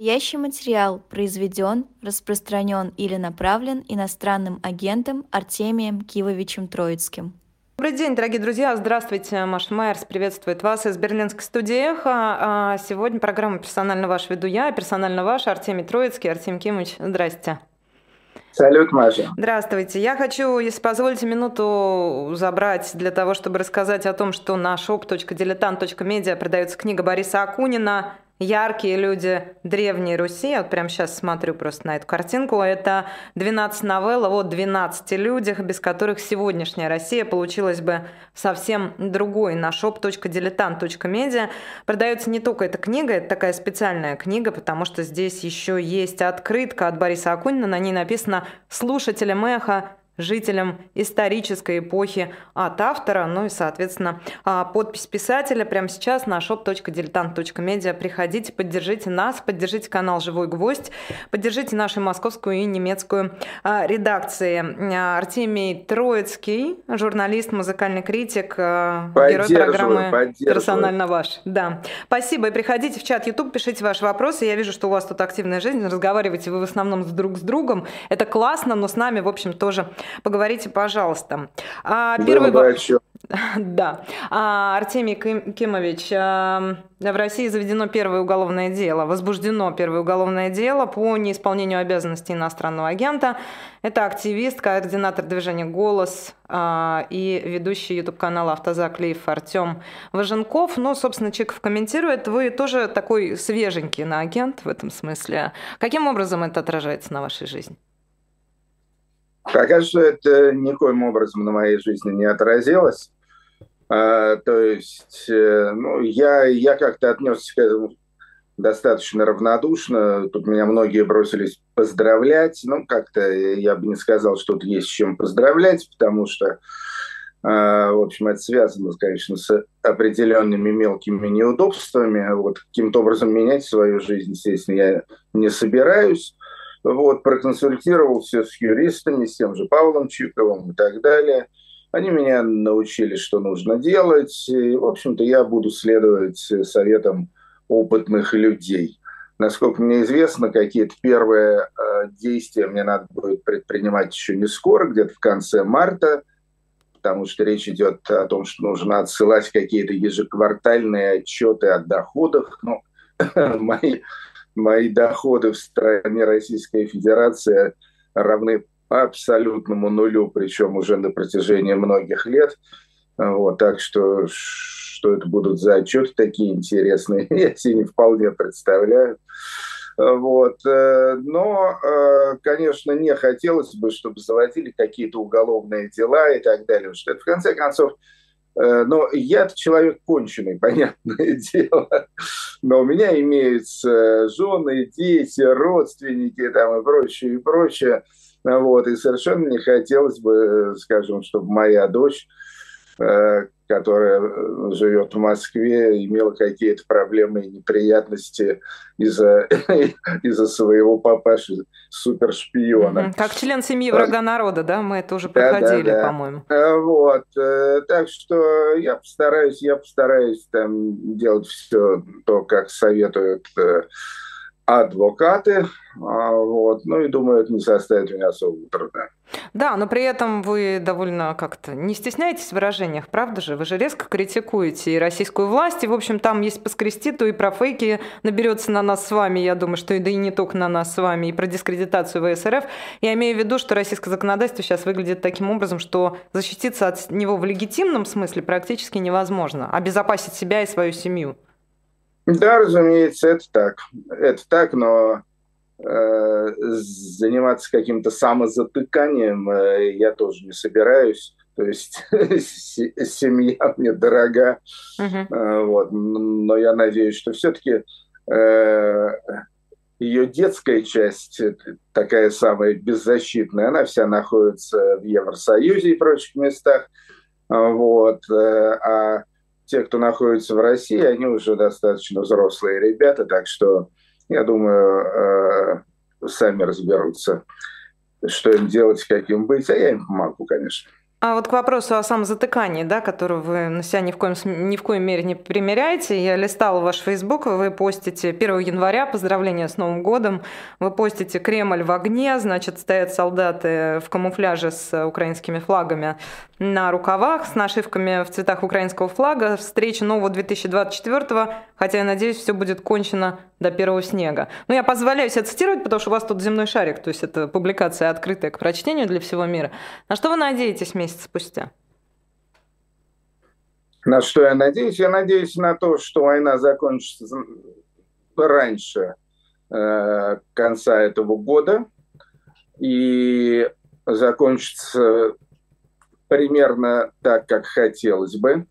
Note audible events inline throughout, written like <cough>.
Настоящий материал произведен, распространен или направлен иностранным агентом Артемием Кивовичем Троицким. Добрый день, дорогие друзья. Здравствуйте. Маша Майерс приветствует вас из Берлинской студии «Эхо». А сегодня программа «Персонально ваш» веду я, персонально ваш Артемий Троицкий. Артем Кимович, здрасте. Салют, Маша. Здравствуйте. Я хочу, если позволите, минуту забрать для того, чтобы рассказать о том, что на shop.diletant.media продается книга Бориса Акунина яркие люди Древней Руси. Я вот прямо сейчас смотрю просто на эту картинку. Это 12 новелл о 12 людях, без которых сегодняшняя Россия получилась бы совсем другой. На shop.diletant.media продается не только эта книга, это такая специальная книга, потому что здесь еще есть открытка от Бориса Акунина. На ней написано «Слушателям эхо жителям исторической эпохи от автора, ну и, соответственно, а, подпись писателя прямо сейчас на shop.diletant.media. Приходите, поддержите нас, поддержите канал «Живой гвоздь», поддержите нашу московскую и немецкую а, редакции. Артемий Троицкий, журналист, музыкальный критик, а, герой программы «Персонально ваш». Да. Спасибо. И приходите в чат YouTube, пишите ваши вопросы. Я вижу, что у вас тут активная жизнь, разговариваете вы в основном друг с другом. Это классно, но с нами, в общем, тоже Поговорите, пожалуйста. А, первый вопрос. <laughs> Да. А, Артемий Кимович, а, в России заведено первое уголовное дело, возбуждено первое уголовное дело по неисполнению обязанностей иностранного агента. Это активист, координатор движения «Голос» а, и ведущий YouTube-канала «Автозаклив» Артем Важенков. Ну, собственно, Чиков комментирует, вы тоже такой свеженький на агент в этом смысле. Каким образом это отражается на вашей жизни? Пока что это никоим образом на моей жизни не отразилось. А, то есть, э, ну, я, я как-то отнесся к этому достаточно равнодушно. Тут меня многие бросились поздравлять. Ну, как-то я бы не сказал, что тут есть с чем поздравлять, потому что, э, в общем, это связано, конечно, с определенными мелкими неудобствами. Вот каким-то образом менять свою жизнь, естественно, я не собираюсь. Вот, проконсультировался с юристами, с тем же Павлом Чиковым и так далее. Они меня научили, что нужно делать. И, в общем-то, я буду следовать советам опытных людей. Насколько мне известно, какие-то первые э, действия мне надо будет предпринимать еще не скоро, где-то в конце марта, потому что речь идет о том, что нужно отсылать какие-то ежеквартальные отчеты о доходах. Ну, <coughs> мои мои доходы в стране Российская Федерация равны абсолютному нулю, причем уже на протяжении многих лет. Вот, так что что это будут за отчеты такие интересные, <laughs> я себе не вполне представляю. Вот. Э, но, э, конечно, не хотелось бы, чтобы заводили какие-то уголовные дела и так далее. Что это, в конце концов, но я человек конченый, <laughs> понятное дело. Но у меня имеются жены, дети, родственники там, и прочее, и прочее. Вот, и совершенно не хотелось бы, скажем, чтобы моя дочь Э, которая э, живет в Москве, имела какие-то проблемы и неприятности из-за <laughs> из своего папаши супершпиона. Как член семьи врага народа, да? Мы это уже проходили, да, да, да. по-моему. Э, вот. Так что я постараюсь, я постараюсь там делать все то, как советуют адвокаты. А, вот. Ну и думаю, это не составит меня особого труда. Да, но при этом вы довольно как-то не стесняетесь в выражениях, правда же? Вы же резко критикуете и российскую власть, и, в общем, там есть поскрести, то и про фейки наберется на нас с вами, я думаю, что и да и не только на нас с вами, и про дискредитацию ВСРФ. Я имею в виду, что российское законодательство сейчас выглядит таким образом, что защититься от него в легитимном смысле практически невозможно, обезопасить себя и свою семью. Да, разумеется, это так. Это так, но заниматься каким-то самозатыканием э, я тоже не собираюсь. То есть <laughs> семья мне дорога. Uh-huh. Э, вот. Но я надеюсь, что все-таки э, ее детская часть, такая самая беззащитная, она вся находится в Евросоюзе и прочих местах. Вот. Э, а те, кто находится в России, они уже достаточно взрослые ребята, так что, я думаю, э, сами разберутся, что им делать, как им быть, а я им помогу, конечно. А вот к вопросу о самозатыкании, да, которую вы на себя ни в, коем, ни в коем мере не примеряете. Я листала ваш Facebook, вы постите 1 января, поздравления с Новым годом, вы постите «Кремль в огне», значит, стоят солдаты в камуфляже с украинскими флагами на рукавах, с нашивками в цветах украинского флага, встреча нового 2024 хотя я надеюсь, все будет кончено до первого снега. Но я позволяю себе цитировать, потому что у вас тут земной шарик, то есть это публикация открытая к прочтению для всего мира. На что вы надеетесь, месяц спустя? На что я надеюсь? Я надеюсь на то, что война закончится раньше э, конца этого года и закончится примерно так, как хотелось бы.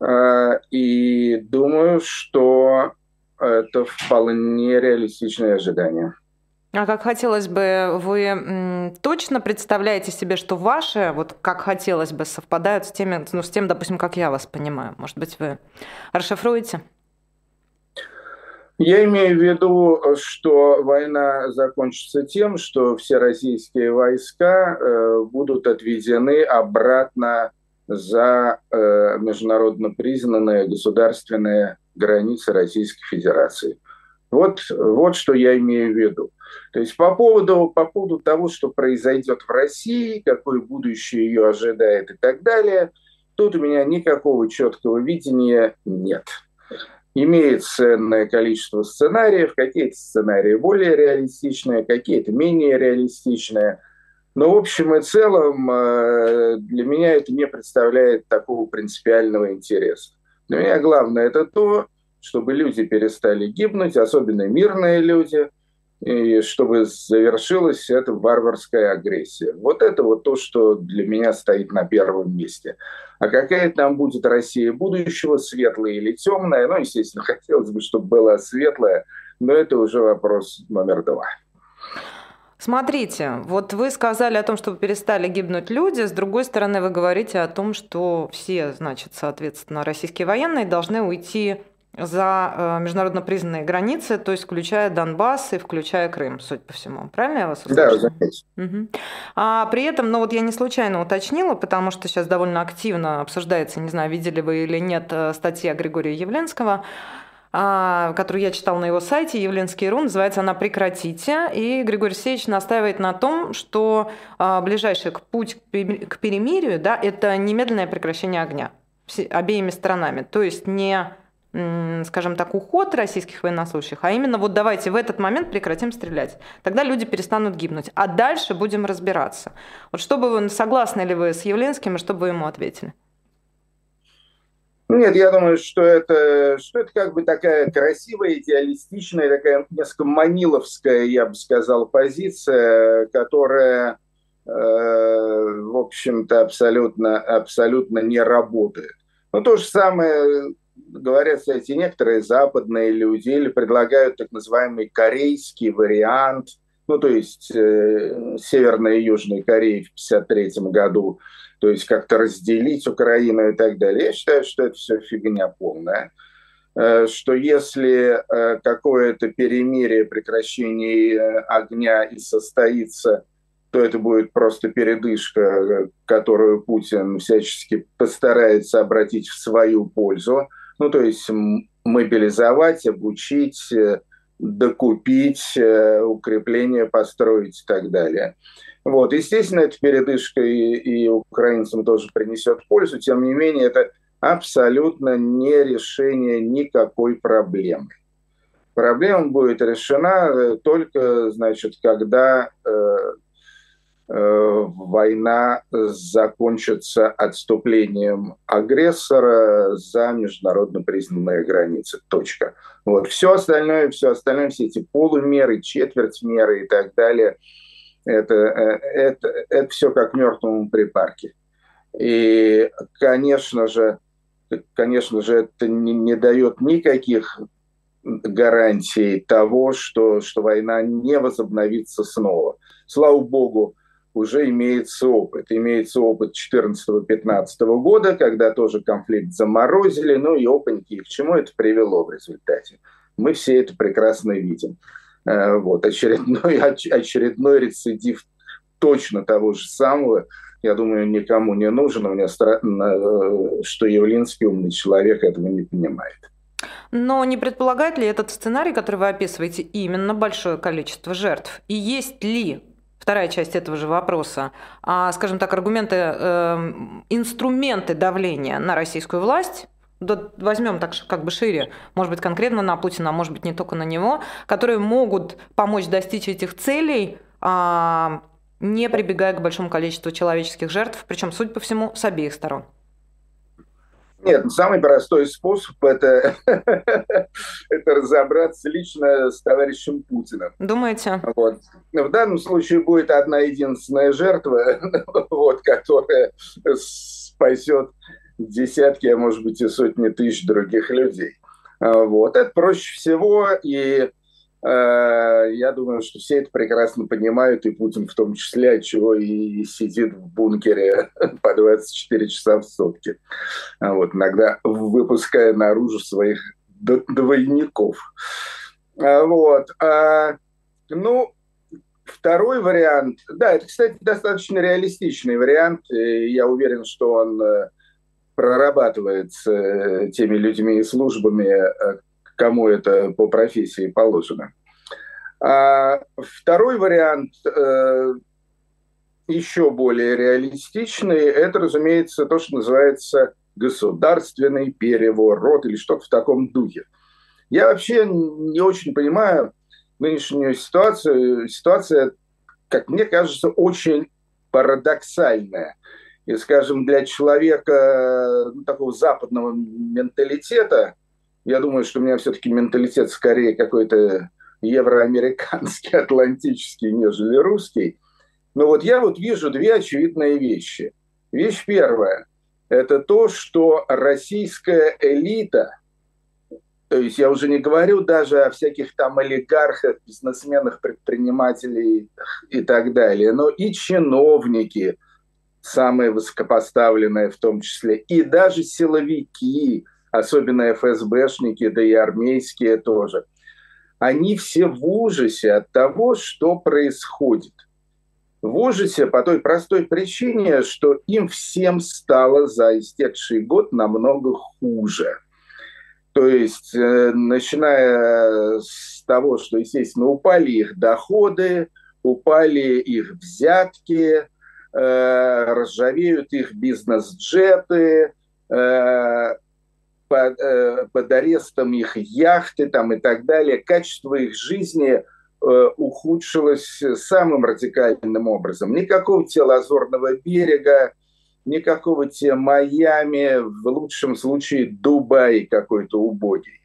Э, и думаю, что это вполне реалистичное ожидание. А как хотелось бы, вы точно представляете себе, что ваши, вот как хотелось бы, совпадают с теми, ну, с тем, допустим, как я вас понимаю? Может быть, вы расшифруете? Я имею в виду, что война закончится тем, что все российские войска э, будут отведены обратно за э, международно признанные государственные границы Российской Федерации. Вот, вот что я имею в виду. То есть по поводу, по поводу того, что произойдет в России, какое будущее ее ожидает и так далее, тут у меня никакого четкого видения нет. Имеет ценное количество сценариев, какие-то сценарии более реалистичные, какие-то менее реалистичные. Но в общем и целом э, для меня это не представляет такого принципиального интереса. Для меня главное это то, чтобы люди перестали гибнуть, особенно мирные люди – и чтобы завершилась эта варварская агрессия. Вот это вот то, что для меня стоит на первом месте. А какая там будет Россия будущего, светлая или темная? Ну, естественно, <laughs> хотелось бы, чтобы была светлая, но это уже вопрос номер два. Смотрите, вот вы сказали о том, что перестали гибнуть люди, с другой стороны, вы говорите о том, что все, значит, соответственно, российские военные должны уйти за э, международно признанные границы, то есть включая Донбасс и включая Крым, судя по всему. Правильно я вас услышала? Да, разумеется. Угу. А при этом, ну вот я не случайно уточнила, потому что сейчас довольно активно обсуждается, не знаю, видели вы или нет, э, статья Григория Явленского, а, которую я читал на его сайте, Явленский рун, называется она «Прекратите». И Григорий Алексеевич настаивает на том, что а, ближайший путь к перемирию да, – это немедленное прекращение огня обеими сторонами. То есть не скажем так, уход российских военнослужащих, а именно вот давайте в этот момент прекратим стрелять. Тогда люди перестанут гибнуть. А дальше будем разбираться. Вот что бы вы, согласны ли вы с Явленским, и что бы вы ему ответили? Нет, я думаю, что это, что это как бы такая красивая, идеалистичная, такая несколько маниловская, я бы сказал, позиция, которая, э, в общем-то, абсолютно, абсолютно не работает. Ну, то же самое говорят, кстати, некоторые западные люди или предлагают так называемый корейский вариант, ну, то есть э, Северной и Южной Кореи в 1953 году, то есть как-то разделить Украину и так далее. Я считаю, что это все фигня полная э, что если э, какое-то перемирие, прекращение э, огня и состоится, то это будет просто передышка, которую Путин всячески постарается обратить в свою пользу. Ну, то есть мобилизовать, обучить, э, докупить, э, укрепление построить и так далее. Вот. Естественно, эта передышка и, и украинцам тоже принесет пользу, тем не менее, это абсолютно не решение никакой проблемы. Проблема будет решена э, только, значит, когда э, война закончится отступлением агрессора за международно признанные границы. Точка. Вот. Все остальное, все остальное, все эти полумеры, четвертьмеры и так далее, это, э, это, это все как мертвому припарке. И, конечно же, конечно же, это не, не дает никаких гарантий того, что, что война не возобновится снова. Слава богу, уже имеется опыт. Имеется опыт 14-15 года, когда тоже конфликт заморозили, ну и опаньки, к чему это привело в результате. Мы все это прекрасно видим. Э, вот, очередной, <laughs> очередной рецидив точно того же самого, я думаю, никому не нужен. У меня странно, э, что Явлинский умный человек этого не понимает. Но не предполагает ли этот сценарий, который вы описываете, именно большое количество жертв? И есть ли Вторая часть этого же вопроса. А, скажем так, аргументы, э, инструменты давления на российскую власть, да, возьмем так как бы шире, может быть, конкретно на Путина, а может быть, не только на него, которые могут помочь достичь этих целей, а, не прибегая к большому количеству человеческих жертв, причем, судя по всему, с обеих сторон. Нет, самый простой способ это, <laughs> это разобраться лично с товарищем Путиным. Думаете? Вот. В данном случае будет одна единственная жертва, <laughs> вот, которая спасет десятки, а может быть и сотни тысяч других людей. Вот. Это проще всего, и я думаю, что все это прекрасно понимают, и Путин в том числе, чего и сидит в бункере <laughs> по 24 часа в сутки. Вот, иногда выпуская наружу своих двойников. А, вот. А, ну, второй вариант, да, это, кстати, достаточно реалистичный вариант. Я уверен, что он э, прорабатывается э, теми людьми и службами, кому это по профессии положено. А второй вариант э, еще более реалистичный, это, разумеется, то, что называется государственный переворот или что-то в таком духе. Я вообще не очень понимаю нынешнюю ситуацию. Ситуация, как мне кажется, очень парадоксальная. И, скажем, для человека ну, такого западного менталитета, я думаю, что у меня все-таки менталитет скорее какой-то евроамериканский, <laughs> атлантический, нежели русский. Но вот я вот вижу две очевидные вещи. Вещь первая – это то, что российская элита, то есть я уже не говорю даже о всяких там олигархах, бизнесменах, предпринимателей и так далее, но и чиновники, самые высокопоставленные в том числе, и даже силовики – особенно ФСБшники, да и армейские тоже, они все в ужасе от того, что происходит. В ужасе по той простой причине, что им всем стало за истекший год намного хуже. То есть, э, начиная с того, что, естественно, упали их доходы, упали их взятки, э, ржавеют их бизнес-джеты, э, под, э, под арестом их яхты там, и так далее, качество их жизни э, ухудшилось самым радикальным образом. Никакого те Лазурного берега, никакого те Майами, в лучшем случае Дубай какой-то убогий.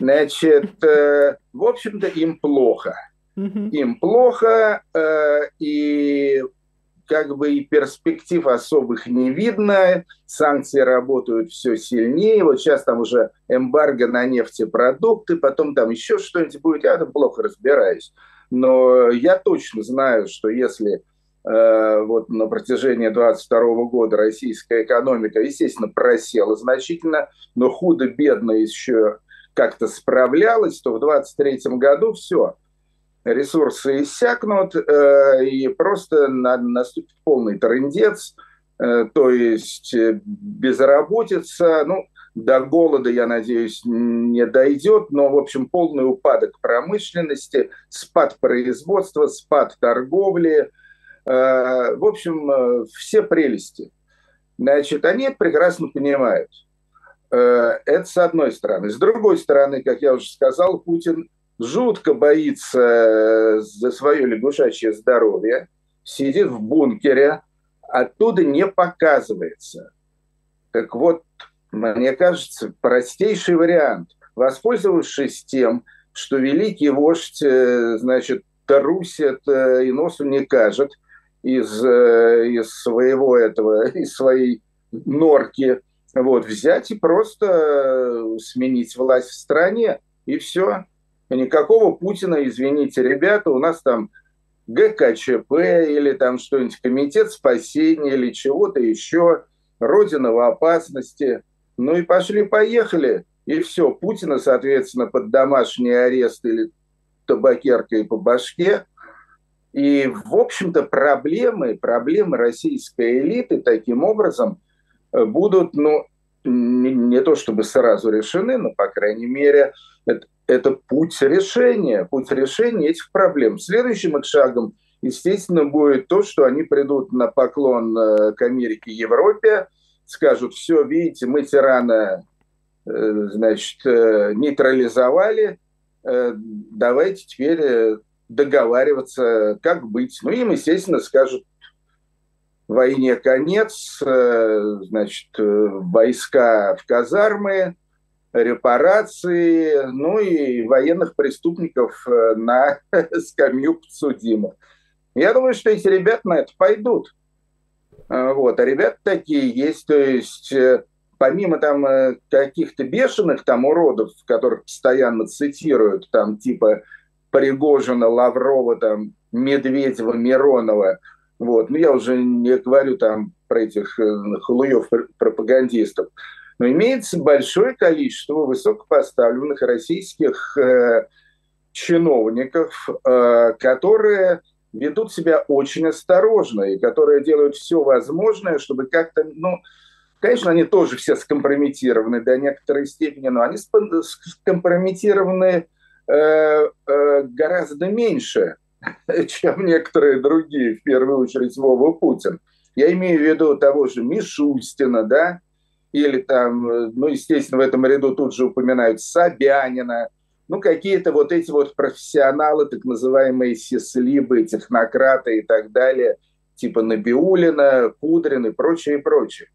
Значит, э, в общем-то, им плохо. Им плохо, э, и как бы и перспектив особых не видно, санкции работают все сильнее, вот сейчас там уже эмбарго на нефтепродукты, потом там еще что-нибудь будет, я там плохо разбираюсь. Но я точно знаю, что если э, вот на протяжении 22 года российская экономика, естественно, просела значительно, но худо-бедно еще как-то справлялась, то в 23 году все, ресурсы иссякнут, э, и просто наступит полный трендец, э, то есть э, безработица, ну, до голода, я надеюсь, не дойдет, но, в общем, полный упадок промышленности, спад производства, спад торговли, в общем, все прелести. Значит, они это прекрасно понимают. Это с одной стороны. С другой стороны, как я уже сказал, Путин жутко боится э, за свое лягушачье здоровье, сидит в бункере, оттуда не показывается. Так вот, мне кажется, простейший вариант, воспользовавшись тем, что великий вождь, э, значит, трусит э, и носу не кажет из, из своего этого, <laughs> из своей норки, вот, взять и просто сменить власть в стране, и все. Никакого Путина, извините, ребята, у нас там ГКЧП или там что-нибудь, комитет спасения или чего-то еще, Родина в опасности. Ну и пошли-поехали. И все, Путина, соответственно, под домашний арест или табакеркой по башке. И, в общем-то, проблемы, проблемы российской элиты таким образом э, будут, ну, не, не то чтобы сразу решены, но, по крайней мере, это, это путь решения, путь решения этих проблем. Следующим их шагом, естественно, будет то, что они придут на поклон э, к Америке и Европе, скажут, все, видите, мы тирана, э, значит, нейтрализовали, давайте теперь договариваться, как быть. Ну, им, естественно, скажут, войне конец, э, значит, э, войска в казармы, репарации, ну и военных преступников э, на <laughs> скамью подсудимых. Я думаю, что эти ребята на это пойдут. Вот. А ребята такие есть, то есть помимо там каких-то бешеных там уродов, которых постоянно цитируют, там типа Пригожина, Лаврова, там, Медведева, Миронова. Вот. Ну, я уже не говорю там про этих э, халуев-пропагандистов. Но имеется большое количество высокопоставленных российских э, чиновников, э, которые ведут себя очень осторожно и которые делают все возможное, чтобы как-то, ну, конечно, они тоже все скомпрометированы до некоторой степени, но они скомпрометированы Э, э, гораздо меньше, <laughs> чем некоторые другие, в первую очередь Вова Путин. Я имею в виду того же Мишустина, да, или там, ну, естественно, в этом ряду тут же упоминают Собянина, ну, какие-то вот эти вот профессионалы, так называемые сислибы, технократы и так далее, типа Набиулина, Кудрин и прочее, и прочее.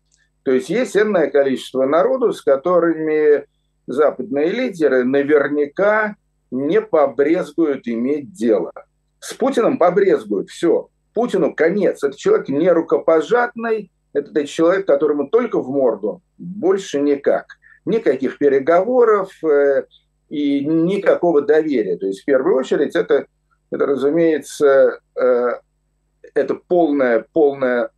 То есть есть энное количество народу, с которыми западные лидеры наверняка не побрезгуют иметь дело. С Путиным побрезгуют, все. Путину конец. Это человек не рукопожатный, это человек, которому только в морду, больше никак. Никаких переговоров э, и никакого доверия. То есть, в первую очередь, это, это разумеется, э, это полная, полная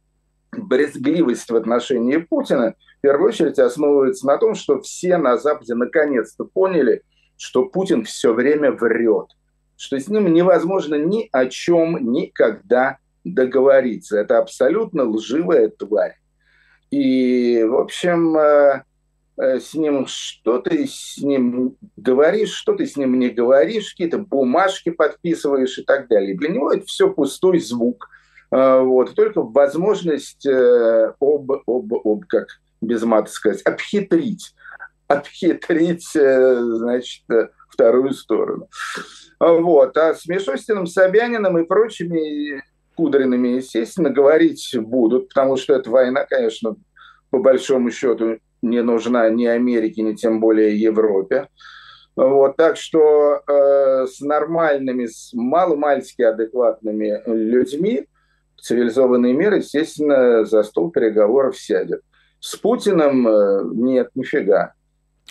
брезгливость в отношении Путина, в первую очередь основывается на том, что все на Западе наконец-то поняли – что Путин все время врет, что с ним невозможно ни о чем никогда договориться. Это абсолютно лживая тварь. И, в общем, э, э, с ним что ты с ним говоришь, что ты с ним не говоришь, какие-то бумажки подписываешь и так далее. Для него это все пустой звук. Э, вот. Только возможность об, об, об, как без мата сказать, обхитрить обхитрить, значит, вторую сторону. Вот. А с Мишустиным, Собяниным и прочими Кудриными, естественно, говорить будут, потому что эта война, конечно, по большому счету не нужна ни Америке, ни тем более Европе. Вот, так что э, с нормальными, с маломальски адекватными людьми цивилизованный мир, естественно, за стол переговоров сядет. С Путиным э, нет, нифига.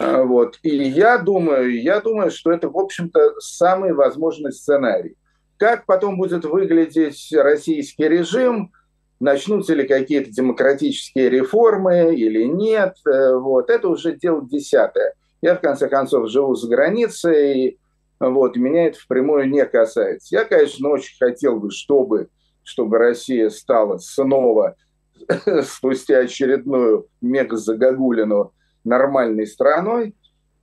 А, вот. И я думаю, я думаю, что это, в общем-то, самый возможный сценарий. Как потом будет выглядеть российский режим, начнутся ли какие-то демократические реформы или нет, э, вот, это уже дело десятое. Я, в конце концов, живу за границей, вот, меня это впрямую не касается. Я, конечно, очень хотел бы, чтобы, чтобы Россия стала снова, <laughs> спустя очередную мега-загогулину, нормальной страной.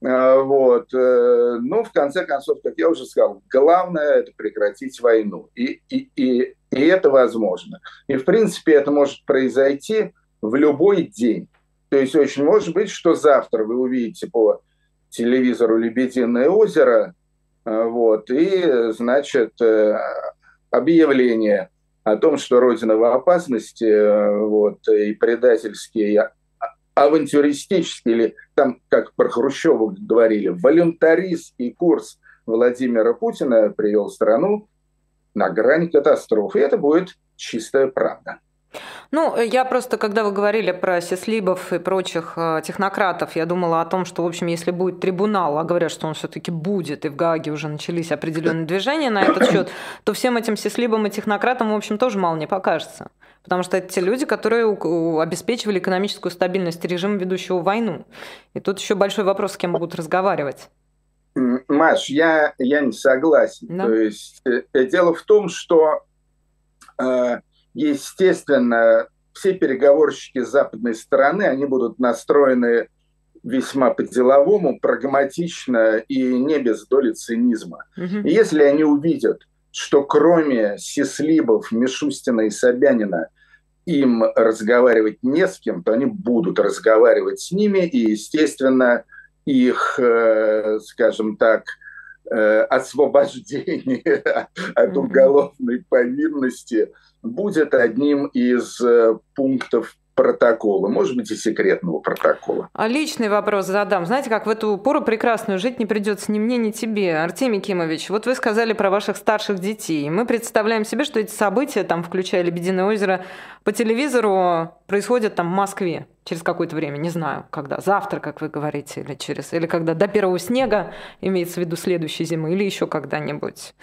А, вот. Э, ну, в конце концов, как я уже сказал, главное это прекратить войну. И, и, и, и это возможно. И в принципе это может произойти в любой день. То есть очень может быть, что завтра вы увидите по телевизору «Лебединое озеро», а, вот, и, значит, э, объявление о том, что Родина в опасности, э, вот, и предательские авантюристический, или там, как про Хрущева говорили, волюнтаристский курс Владимира Путина привел страну на грани катастрофы. И это будет чистая правда. Ну, я просто, когда вы говорили про Сеслибов и прочих э, технократов, я думала о том, что, в общем, если будет трибунал, а говорят, что он все-таки будет, и в Гааге уже начались определенные движения на этот счет, то всем этим Сеслибам и технократам, в общем, тоже мало не покажется. Потому что это те люди, которые обеспечивали экономическую стабильность режима, ведущего войну. И тут еще большой вопрос, с кем будут разговаривать. Маш, я, я не согласен. Да. То есть э, дело в том, что э, естественно, все переговорщики с западной стороны, они будут настроены весьма по-деловому, прагматично и не без доли цинизма. Угу. И если они увидят, что кроме Сислибов, Мишустина и Собянина им разговаривать не с кем, то они будут разговаривать с ними, и, естественно, их, э, скажем так, э, освобождение <laughs> от уголовной повинности будет одним из э, пунктов протокола, может быть, и секретного протокола. А личный вопрос задам. Знаете, как в эту пору прекрасную жить не придется ни мне, ни тебе. Артемий Кимович, вот вы сказали про ваших старших детей. Мы представляем себе, что эти события, там, включая «Лебединое озеро», по телевизору происходят там в Москве через какое-то время, не знаю, когда, завтра, как вы говорите, или через, или когда до первого снега, имеется в виду следующей зимы, или еще когда-нибудь.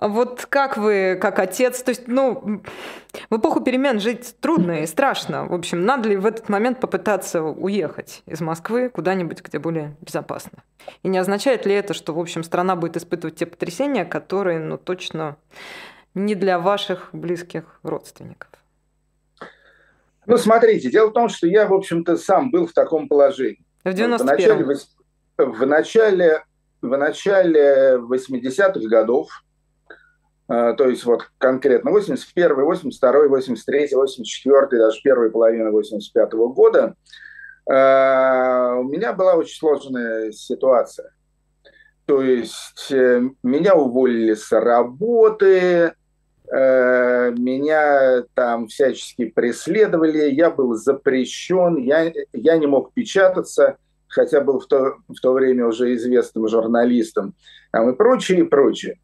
Вот как вы, как отец, то есть, ну, в эпоху перемен жить трудно и страшно. В общем, надо ли в этот момент попытаться уехать из Москвы куда-нибудь, где более безопасно? И не означает ли это, что, в общем, страна будет испытывать те потрясения, которые, ну, точно не для ваших близких родственников? Ну, смотрите, дело в том, что я, в общем-то, сам был в таком положении. В 91-м? В начале, в начале 80-х годов то есть вот конкретно 81, 82, 83, 84, даже первая половина 85 года, а, у меня была очень сложная ситуация. То есть э, меня уволили с работы, э, меня там всячески преследовали, я был запрещен, я, я не мог печататься, хотя был в то, в то время уже известным журналистом, там, и прочее, и прочее.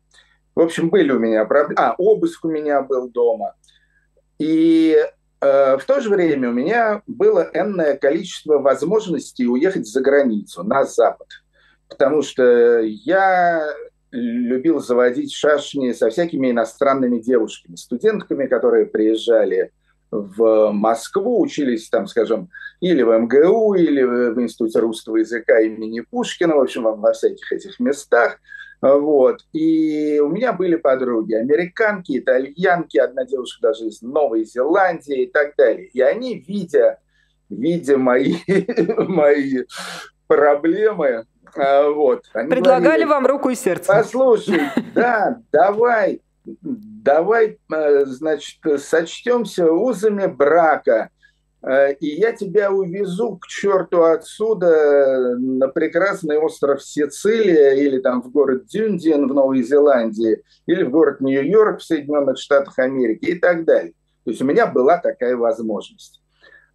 В общем, были у меня проблемы. А, обыск у меня был дома. И э, в то же время у меня было энное количество возможностей уехать за границу, на Запад. Потому что я любил заводить шашни со всякими иностранными девушками, студентками, которые приезжали в Москву, учились там, скажем, или в МГУ, или в Институте русского языка имени Пушкина, в общем, во всяких этих местах – вот. И у меня были подруги, американки, итальянки, одна девушка даже из Новой Зеландии и так далее. И они, видя, видя мои, <laughs> мои проблемы, а, вот, они Предлагали говорили, вам руку и сердце. Послушай, <laughs> да, давай, давай, э, значит, сочтемся узами брака – и я тебя увезу к черту отсюда на прекрасный остров Сицилия или там в город Дюндиен в Новой Зеландии или в город Нью-Йорк в Соединенных Штатах Америки и так далее. То есть у меня была такая возможность.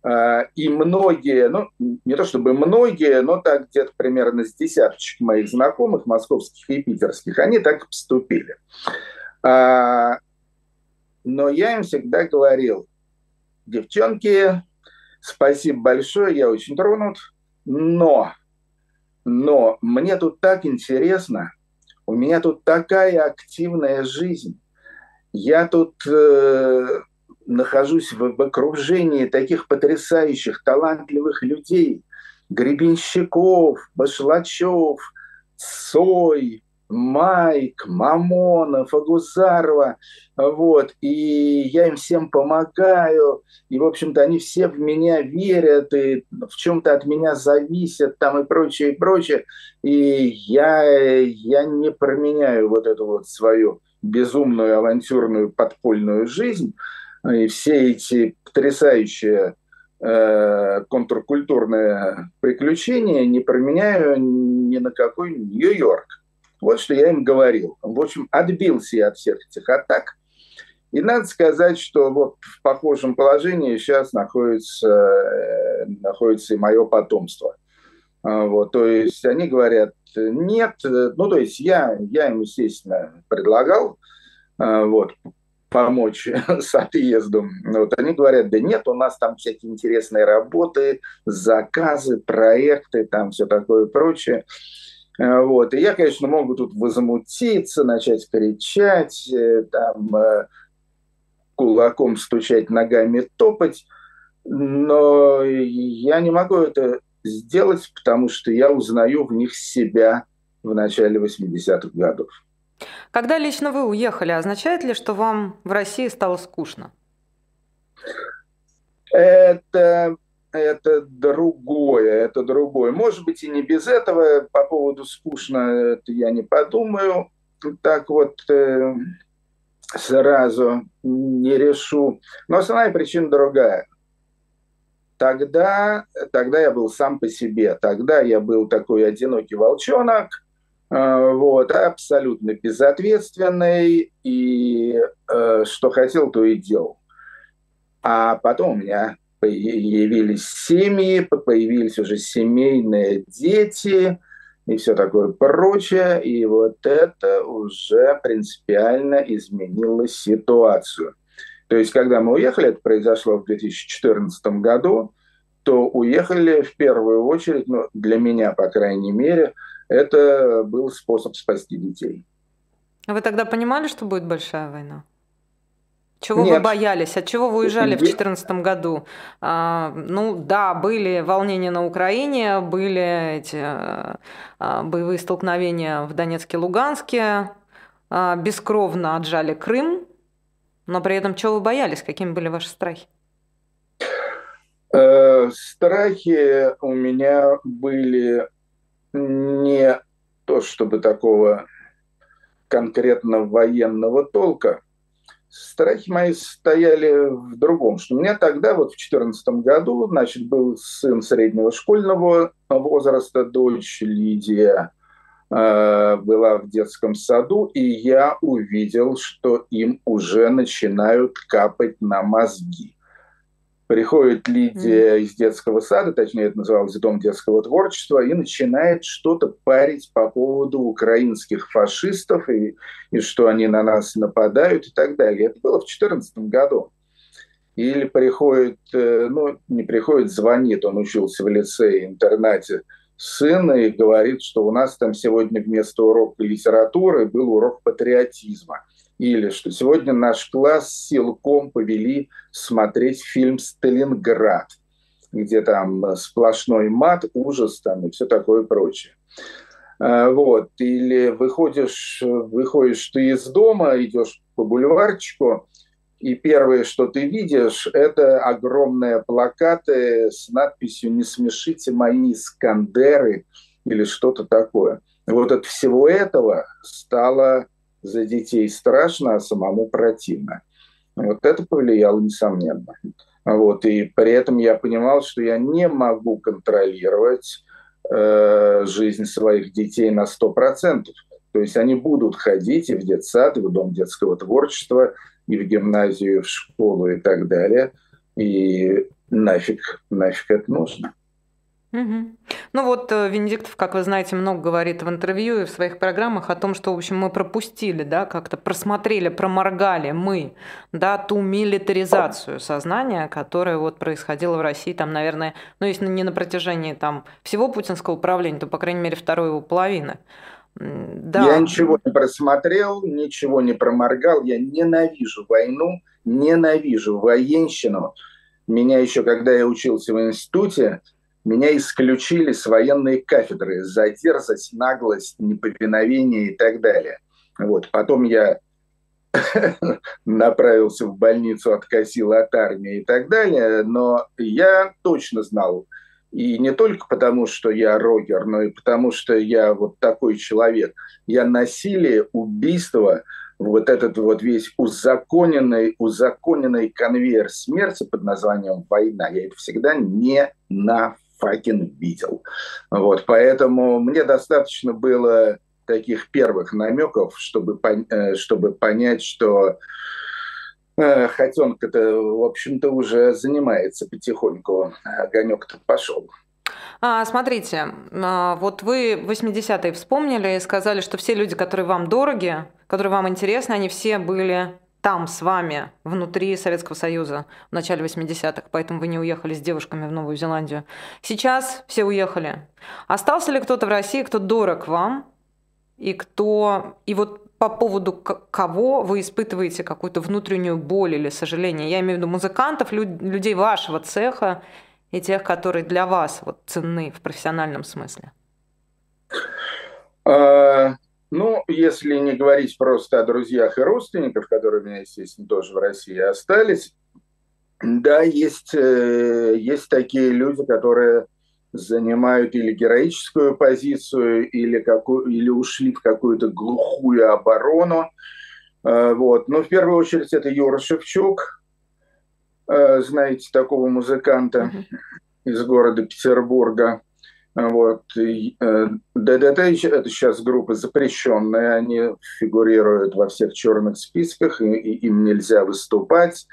Э, и многие, ну не то чтобы многие, но так где-то примерно с десяточек моих знакомых, московских и питерских, они так поступили. Э, но я им всегда говорил, девчонки, Спасибо большое, я очень тронут. Но, но мне тут так интересно, у меня тут такая активная жизнь. Я тут э, нахожусь в, в окружении таких потрясающих, талантливых людей, гребенщиков, башлачев, Сой, Майк, Мамонов, Агузарова, вот, и я им всем помогаю, и, в общем-то, они все в меня верят, и в чем-то от меня зависят, там, и прочее, и прочее, и я, я не променяю вот эту вот свою безумную авантюрную подпольную жизнь, и все эти потрясающие э, контркультурные приключения не променяю ни на какой Нью-Йорк. Вот что я им говорил. В общем, отбился я от всех этих атак. И надо сказать, что вот в похожем положении сейчас находится, э, находится и мое потомство. А, вот, то есть они говорят, нет, ну то есть я, я им, естественно, предлагал а, вот, помочь <laughs> с отъездом. Вот они говорят, да нет, у нас там всякие интересные работы, заказы, проекты, там все такое прочее. Э, вот. И я, конечно, могу тут возмутиться, начать кричать, э, там, э, кулаком стучать, ногами топать, но я не могу это сделать, потому что я узнаю в них себя в начале 80-х годов. Когда лично вы уехали, означает ли, что вам в России стало скучно? Это, это другое, это другое. Может быть, и не без этого. По поводу скучно это я не подумаю. Так вот э, сразу не решу. Но основная причина другая. Тогда, тогда я был сам по себе. Тогда я был такой одинокий волчонок, э, вот, абсолютно безответственный, и э, что хотел, то и делал. А потом у меня появились семьи, появились уже семейные дети и все такое прочее. И вот это уже принципиально изменило ситуацию. То есть, когда мы уехали, это произошло в 2014 году, то уехали в первую очередь, ну, для меня, по крайней мере, это был способ спасти детей. А вы тогда понимали, что будет большая война? Чего Нет. вы боялись? От чего вы уезжали в 2014 году? А, ну да, были волнения на Украине, были эти а, боевые столкновения в Донецке, Луганске, а, бескровно отжали Крым, но при этом чего вы боялись? Какими были ваши страхи? Э, страхи у меня были не то чтобы такого конкретно военного толка. Страхи мои стояли в другом, что у меня тогда, вот в 2014 году, значит, был сын среднего школьного возраста, дочь Лидия, Э, была в детском саду, и я увидел, что им уже начинают капать на мозги. Приходит Лидия mm. из детского сада, точнее это называлось Дом детского творчества, и начинает что-то парить по поводу украинских фашистов и, и что они на нас нападают и так далее. Это было в 2014 году. Или приходит, э, ну не приходит, звонит, он учился в лицее, интернате, сына и говорит, что у нас там сегодня вместо урока литературы был урок патриотизма. Или что сегодня наш класс силком повели смотреть фильм «Сталинград», где там сплошной мат, ужас там и все такое прочее. А, вот. Или выходишь, выходишь ты из дома, идешь по бульварчику, и первое, что ты видишь, это огромные плакаты с надписью «Не смешите мои Искандеры» или что-то такое. Вот от всего этого стало за детей страшно, а самому противно. Вот это повлияло, несомненно. Вот, и при этом я понимал, что я не могу контролировать э, жизнь своих детей на 100%. То есть они будут ходить и в детсад, и в дом детского творчества, и в гимназию, и в школу и так далее. И нафиг, нафиг это нужно. Угу. Ну вот э, Венедиктов, как вы знаете, много говорит в интервью и в своих программах о том, что, в общем, мы пропустили, да, как-то просмотрели, проморгали мы, да, ту милитаризацию сознания, которая вот происходила в России, там, наверное, ну, если не на протяжении там всего путинского управления, то, по крайней мере, второй его половины. Да. Я ничего не просмотрел, ничего не проморгал. Я ненавижу войну, ненавижу военщину. Меня еще, когда я учился в институте, меня исключили с военной кафедры за дерзость, наглость, неповиновение и так далее. Вот. Потом я <laughs> направился в больницу, откосил от армии и так далее, но я точно знал, и не только потому, что я рокер, но и потому, что я вот такой человек. Я насилие, убийство, вот этот вот весь узаконенный, узаконенный конвейер смерти под названием «война», я это всегда не на факин видел. Вот, поэтому мне достаточно было таких первых намеков, чтобы, э, чтобы понять, что Э, Хотенка-то, в общем-то, уже занимается потихоньку. Огонек-то пошел. А, смотрите, а, вот вы 80-е вспомнили и сказали, что все люди, которые вам дороги, которые вам интересны, они все были там с вами, внутри Советского Союза в начале 80-х, поэтому вы не уехали с девушками в Новую Зеландию. Сейчас все уехали. Остался ли кто-то в России, кто дорог вам, и кто... И вот по поводу кого вы испытываете какую-то внутреннюю боль или сожаление. Я имею в виду музыкантов, людей вашего цеха и тех, которые для вас вот ценны в профессиональном смысле. Ну, если не говорить просто о друзьях и родственниках, которые у меня, естественно, тоже в России остались, да, есть, э, есть такие люди, которые занимают или героическую позицию, или, какую, или ушли в какую-то глухую оборону. Э, вот. Но в первую очередь это Юра Шевчук, э, знаете, такого музыканта mm-hmm. из города Петербурга. Вот. ДДТ – это сейчас группа запрещенная, они фигурируют во всех черных списках, и, и им нельзя выступать.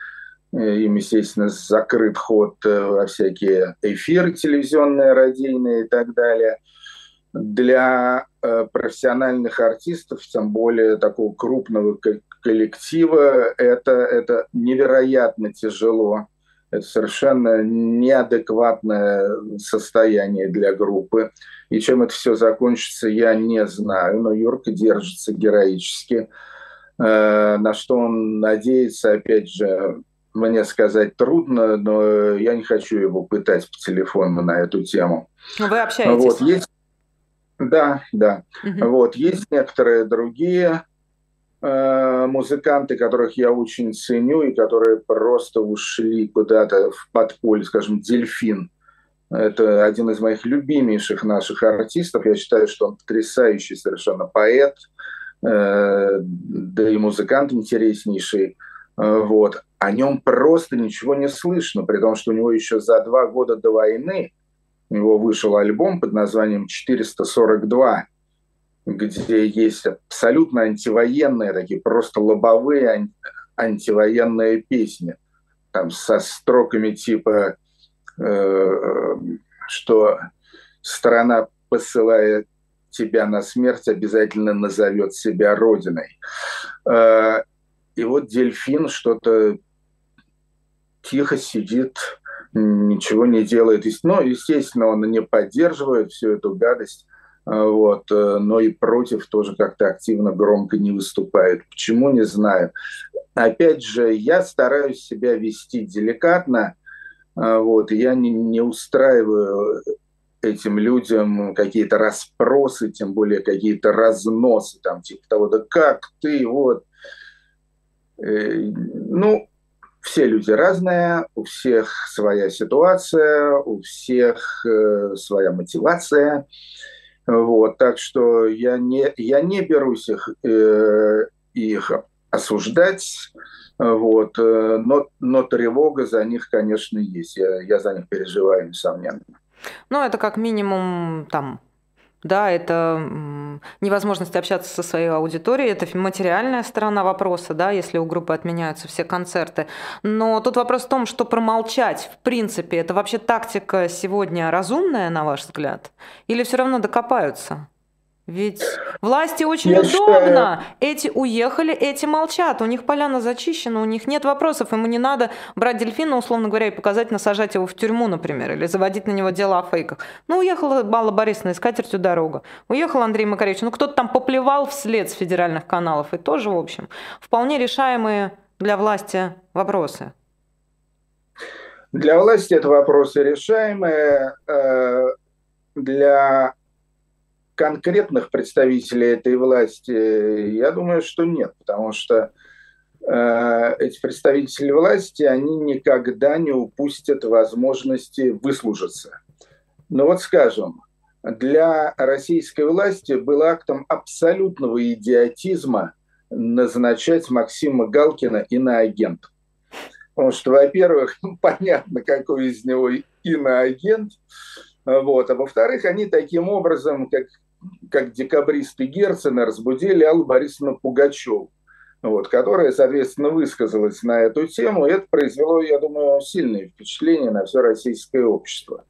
Им, естественно, закрыт ход э, во всякие эфиры телевизионные, радийные и так далее. Для э, профессиональных артистов, тем более такого крупного коллектива, это, это невероятно тяжело. Это совершенно неадекватное состояние для группы. И чем это все закончится, я не знаю. Но Юрка держится героически. Э, на что он надеется, опять же, мне сказать трудно, но я не хочу его пытать по телефону на эту тему. Вы общаетесь? Вот, есть... Да, да. Угу. Вот, есть некоторые другие музыканты, которых я очень ценю и которые просто ушли куда-то в подполье, скажем, «Дельфин». Это один из моих любимейших наших артистов. Я считаю, что он потрясающий совершенно поэт, э, да и музыкант интереснейший. Э, вот о нем просто ничего не слышно, при том, что у него еще за два года до войны у него вышел альбом под названием «442», где есть абсолютно антивоенные, такие просто лобовые ан- антивоенные песни, там со строками типа, э, что страна, посылая тебя на смерть, обязательно назовет себя родиной. Э, и вот дельфин что-то тихо сидит, ничего не делает. Ну, естественно, он не поддерживает всю эту гадость, вот, э, но и против тоже как-то активно, громко не выступает. Почему, не знаю. Опять же, я стараюсь себя вести деликатно, а, вот, я не, не устраиваю этим людям какие-то расспросы, тем более какие-то разносы, там, типа того, да как ты, вот. Э, ну, все люди разные, у всех своя ситуация, у всех э, своя мотивация. Вот, так что я не, я не берусь их, э, их осуждать, вот, э, но, но тревога за них, конечно, есть. Я, я за них переживаю, несомненно. Ну, это как минимум там да, это невозможность общаться со своей аудиторией, это материальная сторона вопроса, да, если у группы отменяются все концерты. Но тут вопрос в том, что промолчать, в принципе, это вообще тактика сегодня разумная, на ваш взгляд? Или все равно докопаются? Ведь власти очень Я удобно. Считаю... Эти уехали, эти молчат. У них поляна зачищена, у них нет вопросов. Ему не надо брать дельфина, условно говоря, и показательно сажать его в тюрьму, например, или заводить на него дело о фейках. Ну, уехала Балла Борисовна с катертью дорога. Уехал Андрей Макаревич. Ну, кто-то там поплевал вслед с федеральных каналов. И тоже, в общем, вполне решаемые для власти вопросы. Для власти это вопросы решаемые. Э, для конкретных представителей этой власти, я думаю, что нет, потому что э, эти представители власти, они никогда не упустят возможности выслужиться. Но вот скажем, для российской власти было актом абсолютного идиотизма назначать Максима Галкина иноагент. Потому что, во-первых, ну, <laughs> понятно, какой из него иноагент, вот. А во-вторых, они таким образом, как как декабристы Герцена разбудили Аллу Борисовну Пугачеву, вот, которая, соответственно, высказалась на эту тему. И это произвело, я думаю, сильное впечатление на все российское общество.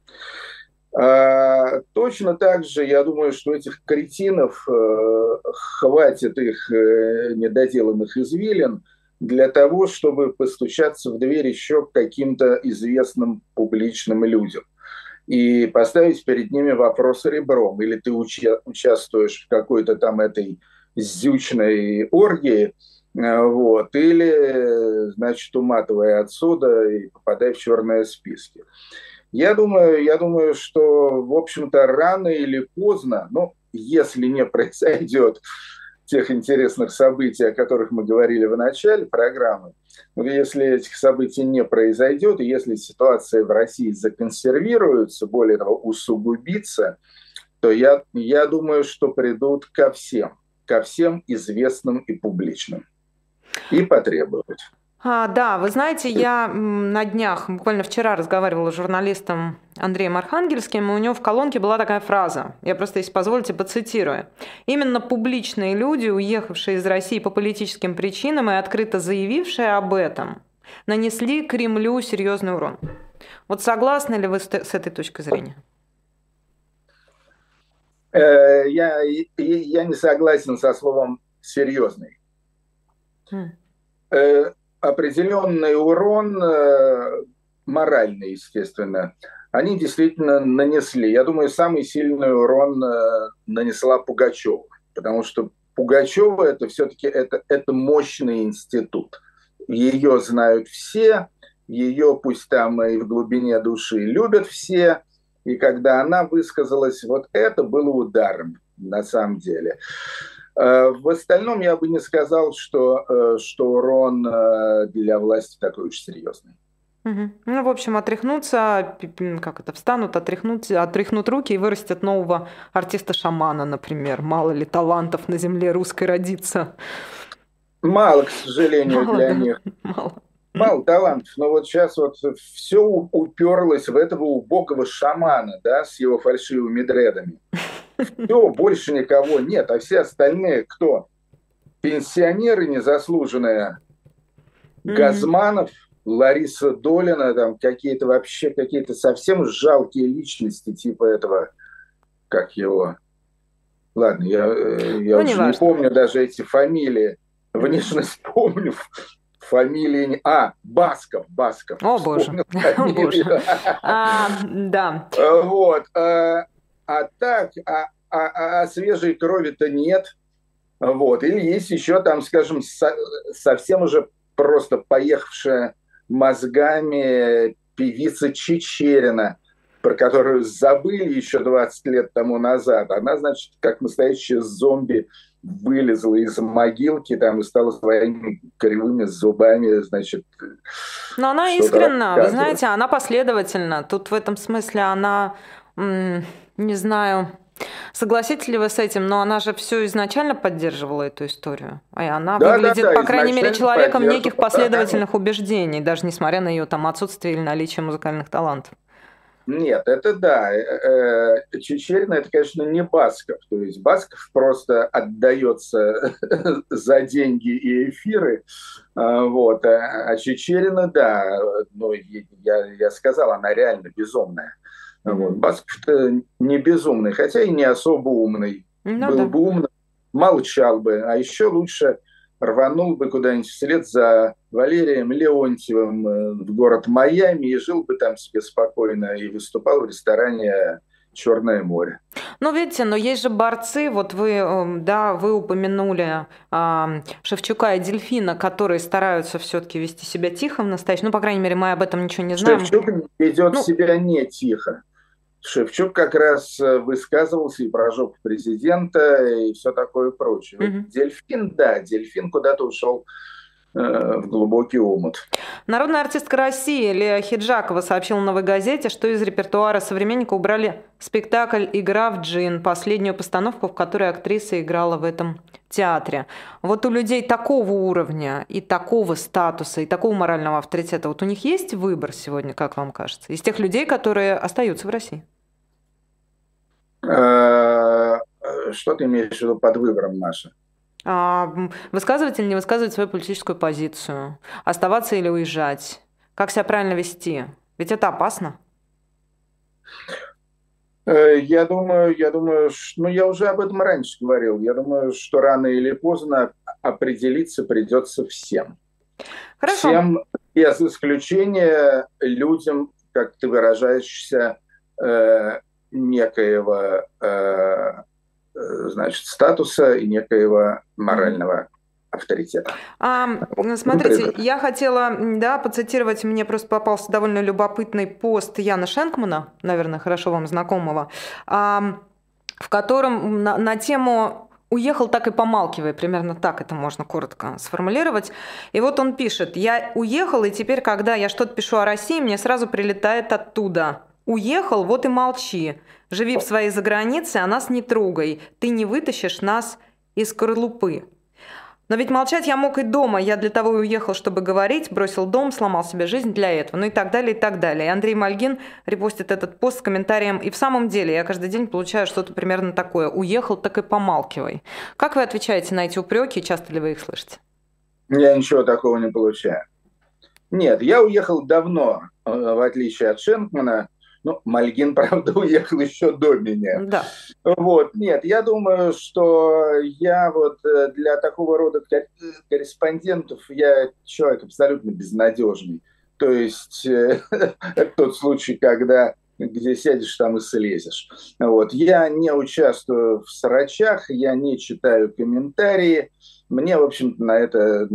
А, точно так же, я думаю, что этих кретинов э, хватит их э, недоделанных извилин для того, чтобы постучаться в дверь еще к каким-то известным публичным людям и поставить перед ними вопрос ребром. Или ты уча- участвуешь в какой-то там этой зючной оргии, э, вот, или, значит, уматывай отсюда и попадай в черные списки. Я думаю, я думаю, что, в общем-то, рано или поздно, ну, если не произойдет тех интересных событий, о которых мы говорили в начале программы. Вот если этих событий не произойдет, и если ситуация в России законсервируется, более того, усугубится, то я, я думаю, что придут ко всем, ко всем известным и публичным. И потребуют. А, да, вы знаете, я на днях, буквально вчера разговаривала с журналистом Андреем Архангельским, и у него в колонке была такая фраза, я просто, если позволите, поцитирую. «Именно публичные люди, уехавшие из России по политическим причинам и открыто заявившие об этом, нанесли Кремлю серьезный урон». Вот согласны ли вы с, этой точкой зрения? Э, я, я не согласен со словом «серьезный». Хм определенный урон, э, моральный, естественно, они действительно нанесли. Я думаю, самый сильный урон э, нанесла Пугачева, потому что Пугачева это все-таки это, это мощный институт. Ее знают все, ее пусть там и в глубине души любят все, и когда она высказалась, вот это было ударом на самом деле. Э, в остальном я бы не сказал, что, э, что урон э, для власти такой уж серьезный. Угу. Ну, в общем, отряхнуться, как это, встанут, отряхнуть, отряхнут руки и вырастет нового артиста-шамана, например. Мало ли талантов на земле русской родится. Мало, к сожалению, Мало, для да? них. Мало. Мало талантов, но вот сейчас вот все уперлось в этого убогого шамана, да, с его фальшивыми дредами. Все, больше никого нет. А все остальные кто? Пенсионеры незаслуженные. Газманов, Лариса Долина, там какие-то вообще какие-то совсем жалкие личности, типа этого, как его. Ладно, я, э, я ну, уже не, не помню даже эти фамилии. Внешность помню, фамилии... А, Басков, Басков. О, боже. <laughs> О, боже. А, да. Вот. А, так, а, а, а, а свежей крови-то нет. Вот. Или есть еще там, скажем, со, совсем уже просто поехавшая мозгами певица Чечерина, про которую забыли еще 20 лет тому назад. Она, значит, как настоящая зомби вылезла из могилки там и стала своими кривыми зубами, значит. Но она искренна, вы знаете, она последовательна. Тут в этом смысле она не знаю, согласитесь ли вы с этим, но она же все изначально поддерживала эту историю. И она да, выглядит, да, да, по крайней мере, человеком неких последовательных убеждений, даже несмотря на ее там отсутствие или наличие музыкальных талантов. Нет, это да. Э, э, Чечерина это, конечно, не Басков. То есть Басков просто отдается <laughs> за деньги и эфиры. А, вот. А, а Чечерина, да, ну, я, я сказал, она реально безумная. Вот. Басков-то не безумный, хотя и не особо умный. Ну, Был да. бы умный, молчал бы. А еще лучше рванул бы куда-нибудь вслед за Валерием Леонтьевым э, в город Майами и жил бы там себе спокойно и выступал в ресторане Черное море. Ну, видите, но есть же борцы, вот вы, эм, да, вы упомянули э, Шевчука и Дельфина, которые стараются все-таки вести себя тихо в настоящем. Ну, по крайней мере, мы об этом ничего не знаем. Шевчук ведет ну, себя не тихо. Шевчук как раз э, высказывался и про жопу президента, и все такое прочее. Угу. Дельфин, да, дельфин куда-то ушел э, в глубокий омут. Народная артистка России Лея Хиджакова сообщила в «Новой газете», что из репертуара «Современника» убрали спектакль «Игра в джин», последнюю постановку, в которой актриса играла в этом театре. Вот у людей такого уровня и такого статуса, и такого морального авторитета, вот у них есть выбор сегодня, как вам кажется, из тех людей, которые остаются в России? Э, что ты имеешь в виду под выбором, Маша? А, высказывать или не высказывать свою политическую позицию? Оставаться или уезжать? Как себя правильно вести? Ведь это опасно. Э, я думаю, я думаю, ну я уже об этом раньше говорил. Я думаю, что рано или поздно определиться придется всем. Хорошо. Всем без исключения людям, как ты выражаешься, э, некоего э, значит, статуса и некоего морального авторитета. А, смотрите, я хотела да, поцитировать, мне просто попался довольно любопытный пост Яна Шенкмана, наверное, хорошо вам знакомого, а, в котором на, на тему уехал так и помалкивая, примерно так это можно коротко сформулировать. И вот он пишет, я уехал, и теперь, когда я что-то пишу о России, мне сразу прилетает оттуда. Уехал, вот и молчи. Живи в своей загранице, а нас не трогай. Ты не вытащишь нас из скорлупы. Но ведь молчать я мог и дома. Я для того и уехал, чтобы говорить, бросил дом, сломал себе жизнь для этого. Ну и так далее, и так далее. И Андрей Мальгин репостит этот пост с комментарием. И в самом деле я каждый день получаю что-то примерно такое. Уехал, так и помалкивай. Как вы отвечаете на эти упреки? Часто ли вы их слышите? Я ничего такого не получаю. Нет, я уехал давно, э, в отличие от Шенкмана. Ну, Мальгин, <laughs> правда, уехал еще до меня. Да. Вот, нет, я думаю, что я вот э, для такого рода корреспондентов, я человек абсолютно безнадежный. То есть э, <laughs> это тот случай, когда где сядешь, там и слезешь. Вот. Я не участвую в срачах, я не читаю комментарии. Мне, в общем-то, на это,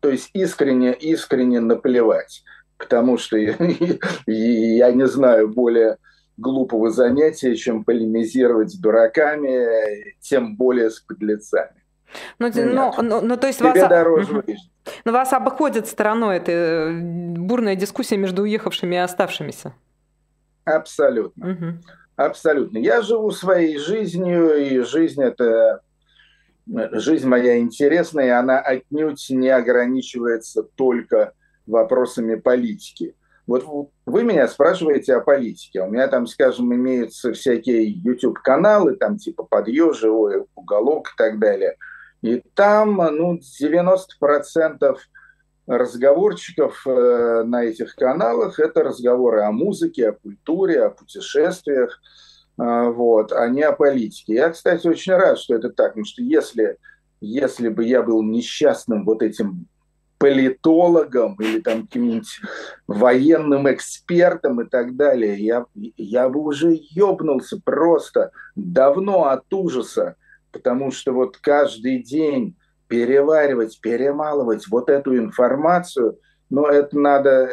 то есть искренне, искренне наплевать потому что я, <laughs> я не знаю более глупого занятия, чем полемизировать с дураками, тем более с подлецами. Ну, ну, ну, ну, то есть Тебе вас... дороже. Но вас обходит стороной эта э, бурная дискуссия между уехавшими и оставшимися. Абсолютно. Угу. Абсолютно. Я живу своей жизнью, и жизнь это жизнь моя интересная, и она отнюдь не ограничивается только вопросами политики. Вот вы меня спрашиваете о политике. У меня там, скажем, имеются всякие YouTube-каналы, там типа «Подъё», «Живой уголок» и так далее. И там ну, 90% разговорчиков э, на этих каналах – это разговоры о музыке, о культуре, о путешествиях, э, вот, а не о политике. Я, кстати, очень рад, что это так, потому что если, если бы я был несчастным вот этим политологом или там каким-нибудь военным экспертом и так далее, я, я бы уже ёбнулся просто давно от ужаса, потому что вот каждый день переваривать, перемалывать вот эту информацию, но это надо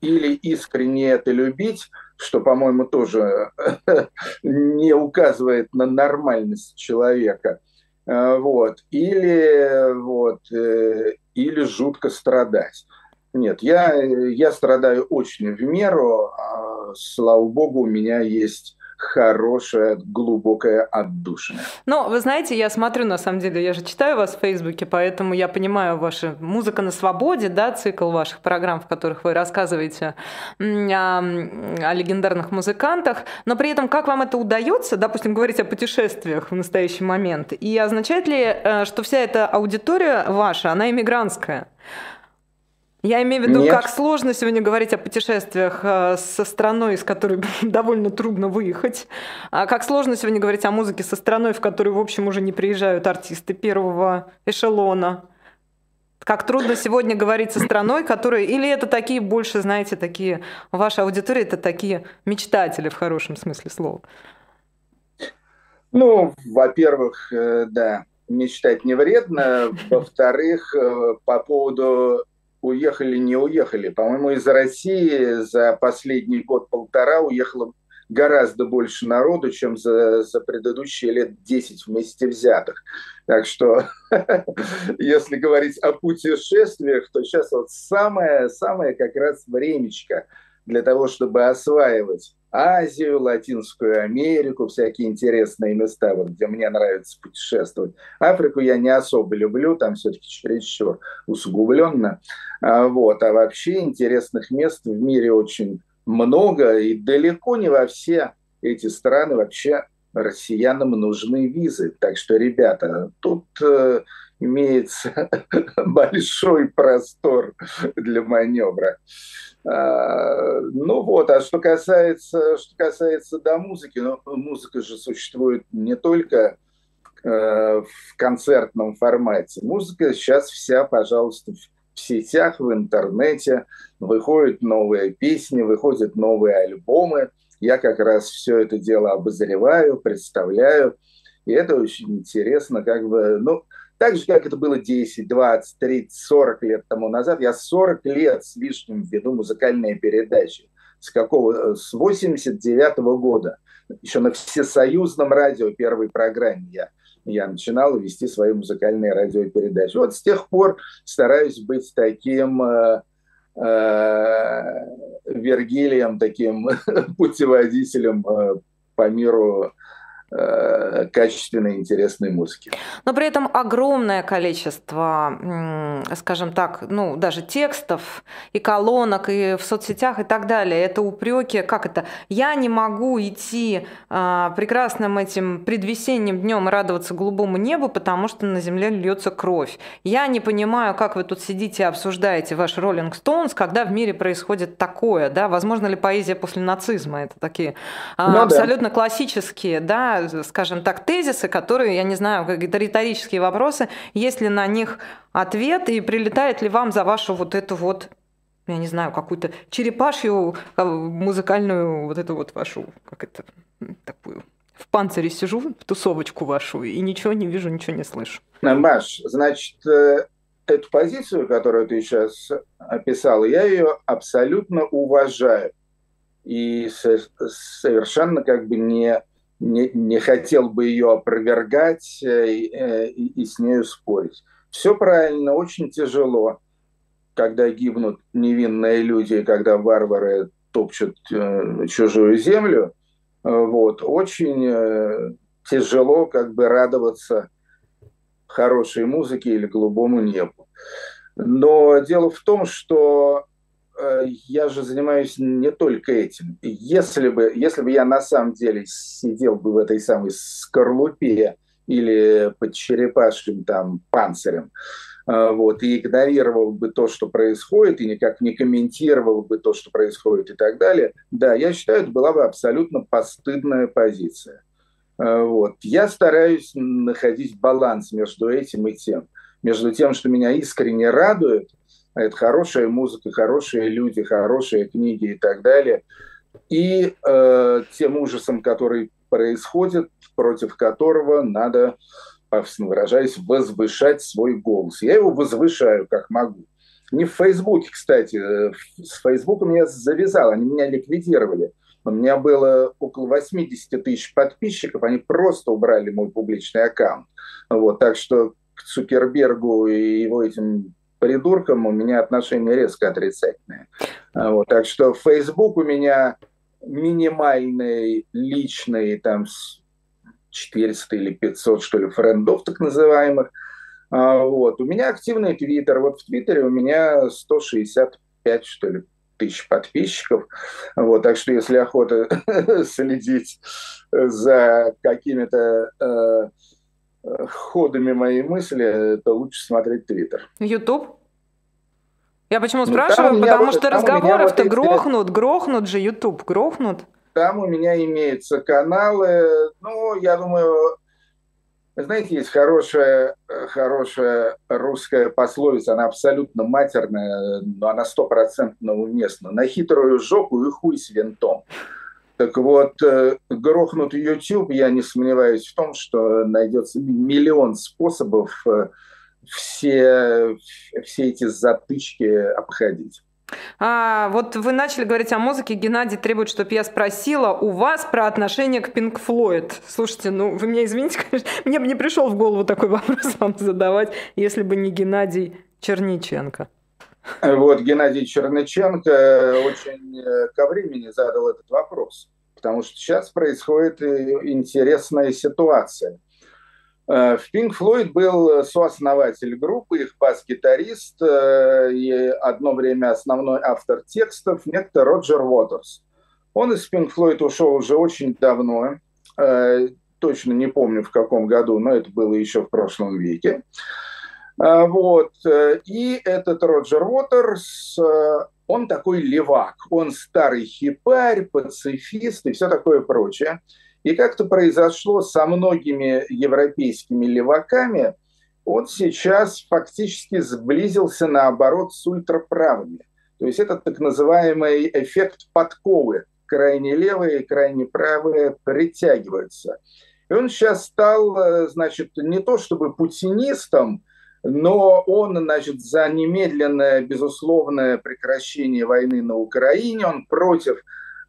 или искренне это любить, что, по-моему, тоже <laughs> не указывает на нормальность человека, вот, или вот, э, или жутко страдать. Нет, я, я страдаю очень в меру. А, слава богу, у меня есть хорошая, глубокая отдушина. Ну, вы знаете, я смотрю, на самом деле, я же читаю вас в Фейсбуке, поэтому я понимаю ваша «Музыка на свободе», да, цикл ваших программ, в которых вы рассказываете о, о легендарных музыкантах, но при этом как вам это удается, допустим, говорить о путешествиях в настоящий момент, и означает ли, э, что вся эта аудитория ваша, она иммигрантская? Я имею в виду, Нет. как сложно сегодня говорить о путешествиях э, со страной, из которой <laughs> довольно трудно выехать. А как сложно сегодня говорить о музыке со страной, в которую, в общем, уже не приезжают артисты первого эшелона. Как трудно сегодня говорить со страной, которая... Или это такие больше, знаете, такие... Ваша аудитория — это такие мечтатели в хорошем смысле слова. Ну, во-первых, э, да, мечтать не вредно. <laughs> Во-вторых, э, по поводу уехали, не уехали. По-моему, из России за последний год-полтора уехало гораздо больше народу, чем за, за предыдущие лет 10 вместе взятых. Так что, <laughs> если говорить о путешествиях, то сейчас вот самое, самое как раз времечко для того, чтобы осваивать Азию, Латинскую Америку, всякие интересные места, вот, где мне нравится путешествовать. Африку я не особо люблю, там все-таки чересчур усугубленно. А, вот. а вообще интересных мест в мире очень много, и далеко не во все эти страны вообще россиянам нужны визы. Так что, ребята, тут э, имеется <laughs> большой простор для маневра. А, ну вот, а что касается, что касается до музыки, ну, музыка же существует не только э, в концертном формате. Музыка сейчас вся, пожалуйста, в сетях, в интернете. Выходят новые песни, выходят новые альбомы. Я как раз все это дело обозреваю, представляю. И это очень интересно, как бы, ну, так же, как это было 10, 20, 30, 40 лет тому назад, я 40 лет с лишним веду музыкальные передачи. С какого? С 89 -го года. Еще на всесоюзном радио первой программе я я начинал вести свои музыкальные радиопередачи. Вот с тех пор стараюсь быть таким э, э, Вергилием, таким <laughs> путеводителем э, по миру Э, качественной, интересной музыки. Но при этом огромное количество, скажем так, ну, даже текстов и колонок, и в соцсетях и так далее. Это упреки, как это? Я не могу идти а, прекрасным этим предвесенним днем радоваться голубому небу, потому что на земле льется кровь. Я не понимаю, как вы тут сидите и обсуждаете ваш Роллинг Стоунс, когда в мире происходит такое, да? Возможно ли поэзия после нацизма? Это такие а, ну, абсолютно да. классические, да, скажем так, тезисы, которые, я не знаю, какие-то риторические вопросы, есть ли на них ответ и прилетает ли вам за вашу вот эту вот я не знаю, какую-то черепашью а, музыкальную вот эту вот вашу, как это, такую, в панцире сижу, в тусовочку вашу, и ничего не вижу, ничего не слышу. Маш, значит, э, эту позицию, которую ты сейчас описала, я ее абсолютно уважаю. И совершенно как бы не не, не хотел бы ее опровергать э, и, и, и с нею спорить. Все правильно, очень тяжело, когда гибнут невинные люди, когда варвары топчут э, чужую землю. Вот. Очень э, тяжело как бы радоваться хорошей музыке или голубому небу. Но дело в том, что Э, я же занимаюсь не только этим. Если бы, если бы я на самом деле сидел бы в этой самой скорлупе или под черепашьим там панцирем, э, вот, и игнорировал бы то, что происходит, и никак не комментировал бы то, что происходит и так далее, да, я считаю, это была бы абсолютно постыдная позиция. Э, вот. Я стараюсь находить баланс между этим и тем. Между тем, что меня искренне радует – это хорошая музыка, хорошие люди, хорошие книги и так далее. И э, тем ужасом, который происходит, против которого надо, пафосно выражаясь, возвышать свой голос. Я его возвышаю, как могу. Не в Фейсбуке, кстати. С Фейсбуком я завязал, они меня ликвидировали. У меня было около 80 тысяч подписчиков, они просто убрали мой публичный аккаунт. Вот, так что к Цукербергу и его этим придуркам у меня отношения резко отрицательные. А вот, так что Facebook у меня минимальный, личный, там 400 или 500, что ли, френдов так называемых. А, вот. У меня активный твиттер. Вот в твиттере у меня 165, что ли, тысяч подписчиков. Вот, так что если охота <laughs> следить за какими-то э, ходами моей мысли, то лучше смотреть Твиттер. Ютуб? Я почему ну, спрашиваю? Потому что разговоров-то вот грохнут, грохнут же Ютуб, грохнут. Там у меня имеются каналы, ну, я думаю, знаете, есть хорошая, хорошая русская пословица, она абсолютно матерная, но она стопроцентно уместна. На хитрую жопу и хуй с винтом. Так вот, э, грохнут YouTube, я не сомневаюсь в том, что найдется миллион способов э, все, все эти затычки обходить. А, вот вы начали говорить о музыке. Геннадий требует, чтобы я спросила у вас про отношение к Pink Floyd. Слушайте, ну вы меня извините, <laughs> конечно, мне бы не пришел в голову такой <laughs> вопрос вам задавать, если бы не Геннадий Черниченко. <laughs> Вот Геннадий Черныченко очень э, ко времени задал этот вопрос, потому что сейчас происходит э, интересная ситуация. Э, в Pink Floyd был сооснователь группы, их бас-гитарист и одно время основной автор текстов, некто Роджер Уотерс. Он из Pink Floyd ушел уже очень давно, точно не помню в каком году, но это было еще в прошлом веке. А, вот. Э, и этот Роджер Уотерс, э, он такой левак, он старый хипарь, пацифист и все такое прочее. И как-то произошло со многими европейскими леваками, он сейчас фактически сблизился наоборот с ультраправыми. То есть это так называемый эффект подковы. Крайне левые и крайне правые притягиваются. И он сейчас стал, э, значит, не то чтобы путинистом, но он, значит, за немедленное, безусловное прекращение войны на Украине, он против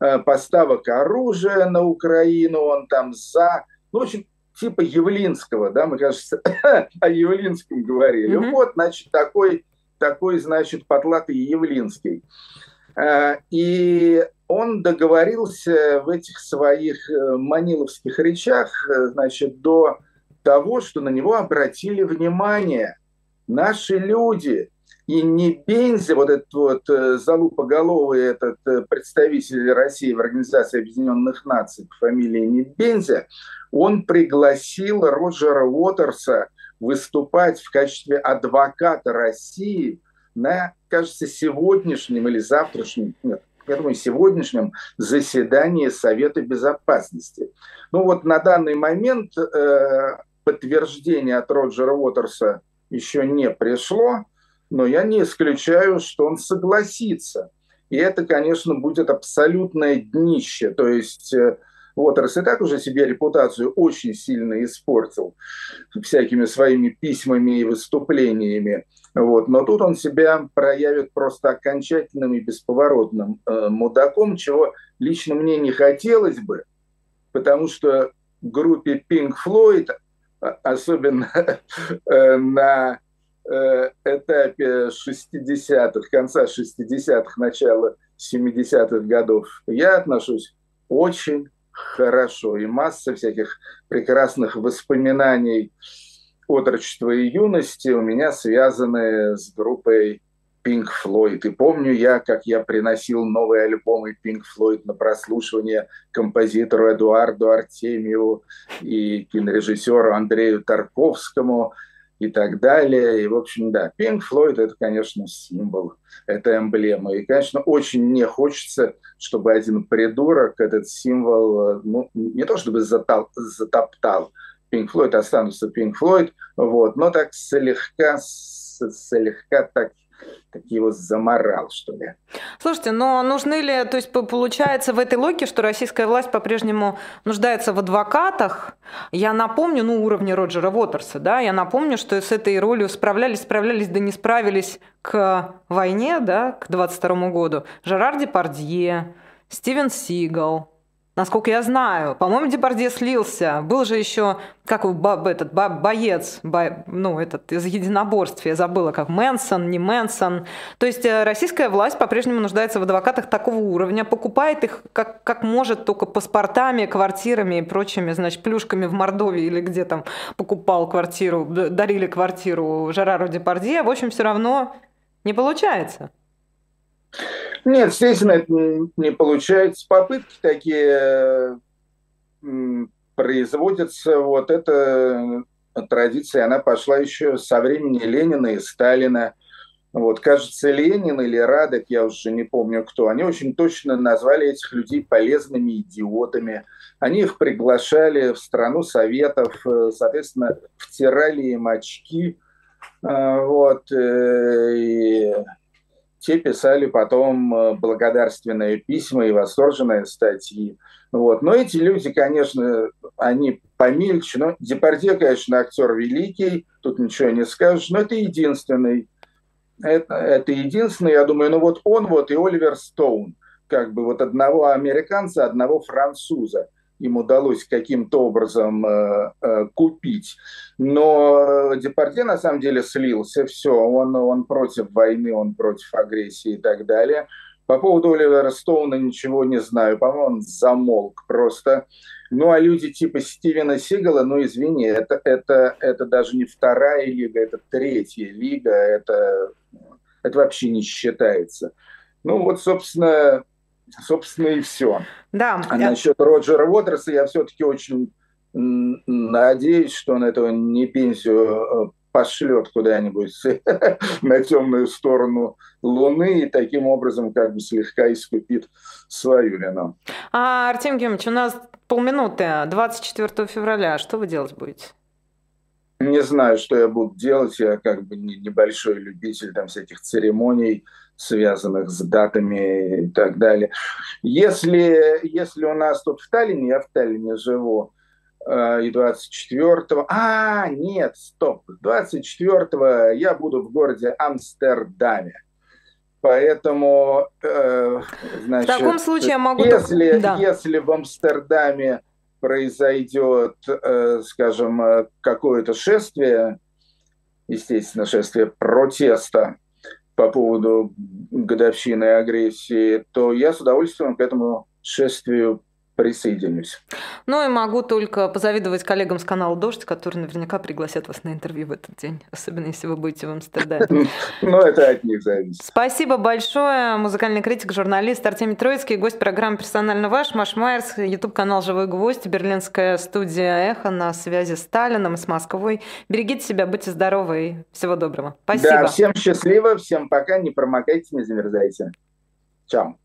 э, поставок оружия на Украину, он там за... Ну, в общем, типа Явлинского, да, мы, кажется, <coughs> о Явлинском говорили. Mm-hmm. Вот, значит, такой, такой, значит, потлатый Явлинский. Э, и он договорился в этих своих э, маниловских речах, значит, до того, что на него обратили внимание наши люди. И не Бензи, вот этот вот залупоголовый этот представитель России в Организации Объединенных Наций по фамилии не Бензи, он пригласил Роджера Уотерса выступать в качестве адвоката России на, кажется, сегодняшнем или завтрашнем, нет, я думаю, сегодняшнем заседании Совета Безопасности. Ну вот на данный момент э, подтверждение от Роджера Уотерса еще не пришло, но я не исключаю, что он согласится. И это, конечно, будет абсолютное днище. То есть э, Уотерс и так уже себе репутацию очень сильно испортил всякими своими письмами и выступлениями. Вот. Но тут он себя проявит просто окончательным и бесповоротным э, мудаком, чего лично мне не хотелось бы, потому что группе Pink Floyd, особенно <laughs> э, на э, этапе 60-х, конца 60-х, начала 70-х годов, я отношусь очень хорошо. И масса всяких прекрасных воспоминаний отрочества и юности у меня связаны с группой Pink Floyd. И помню я, как я приносил новые альбомы Pink Floyd на прослушивание композитору Эдуарду Артемьеву и кинорежиссеру Андрею Тарковскому – и так далее. И, в общем, да, Pink Floyd – это, конечно, символ, это эмблема. И, конечно, очень не хочется, чтобы один придурок этот символ, ну, не то чтобы затал, затоптал, Pink Floyd останутся Pink Floyd, вот, но так слегка, слегка так как его заморал, что ли. Слушайте, но нужны ли, то есть получается в этой логике, что российская власть по-прежнему нуждается в адвокатах? Я напомню, ну, уровне Роджера Уотерса, да, я напомню, что с этой ролью справлялись, справлялись, да не справились к войне, да, к 22 году. Жерар Депардье, Стивен Сигал, Насколько я знаю, по-моему, Депардье слился. Был же еще, как баб, этот баб, боец, бо, ну, этот из единоборств, я забыла, как Мэнсон, не Мэнсон. То есть э, российская власть по-прежнему нуждается в адвокатах такого уровня, покупает их как, как может, только паспортами, квартирами и прочими, значит, плюшками в Мордовии или где там покупал квартиру, дарили квартиру Жерару Депардье. В общем, все равно не получается. Нет, естественно, это не получается. Попытки такие производятся. Вот эта традиция, она пошла еще со времени Ленина и Сталина. Вот, кажется, Ленин или Радек, я уже не помню кто, они очень точно назвали этих людей полезными идиотами. Они их приглашали в страну советов, э, соответственно, втирали им очки. Вот, э, и те писали потом э, благодарственные письма и восторженные статьи. Вот. Но эти люди, конечно, они помельче. Но Депардье, конечно, актер великий, тут ничего не скажешь, но это единственный. Это, это единственный, я думаю, ну вот он вот и Оливер Стоун, как бы вот одного американца, одного француза им удалось каким-то образом э, э, купить. Но Депардье на самом деле слился, все, он, он против войны, он против агрессии и так далее. По поводу Оливера Стоуна ничего не знаю, по-моему, он замолк просто. Ну, а люди типа Стивена Сигала, ну, извини, это, это, это даже не вторая лига, это третья лига, это, это вообще не считается. Ну, вот, собственно, собственно, и все. Да. А я... насчет Роджера Уотерса я все-таки очень надеюсь, что он этого не пенсию э, пошлет куда-нибудь <laughs> на темную сторону Луны и таким образом как бы слегка искупит свою вину. А, Артем Георгиевич, у нас полминуты, 24 февраля. Что вы делать будете? Не знаю, что я буду делать. Я как бы небольшой любитель там всяких церемоний связанных с датами и так далее. Если, если у нас тут в Таллине, я в Таллине живу, э, и 24-го... А, нет, стоп. 24-го я буду в городе Амстердаме. Поэтому, э, значит... В таком случае я могу... Если, да. если в Амстердаме произойдет, э, скажем, э, какое-то шествие, естественно, шествие протеста по поводу годовщины агрессии, то я с удовольствием к этому шествию присоединюсь. Ну и могу только позавидовать коллегам с канала «Дождь», которые наверняка пригласят вас на интервью в этот день, особенно если вы будете в Амстердаме. <laughs> Ну, это от них зависит. Спасибо большое. Музыкальный критик, журналист Артемий Троицкий, гость программы «Персонально ваш», Маш Майерс, YouTube-канал «Живой гвоздь», берлинская студия «Эхо» на связи с Сталином, с Москвой. Берегите себя, будьте здоровы и всего доброго. Спасибо. Да, всем счастливо, всем пока, не промокайте, не замерзайте. Чао.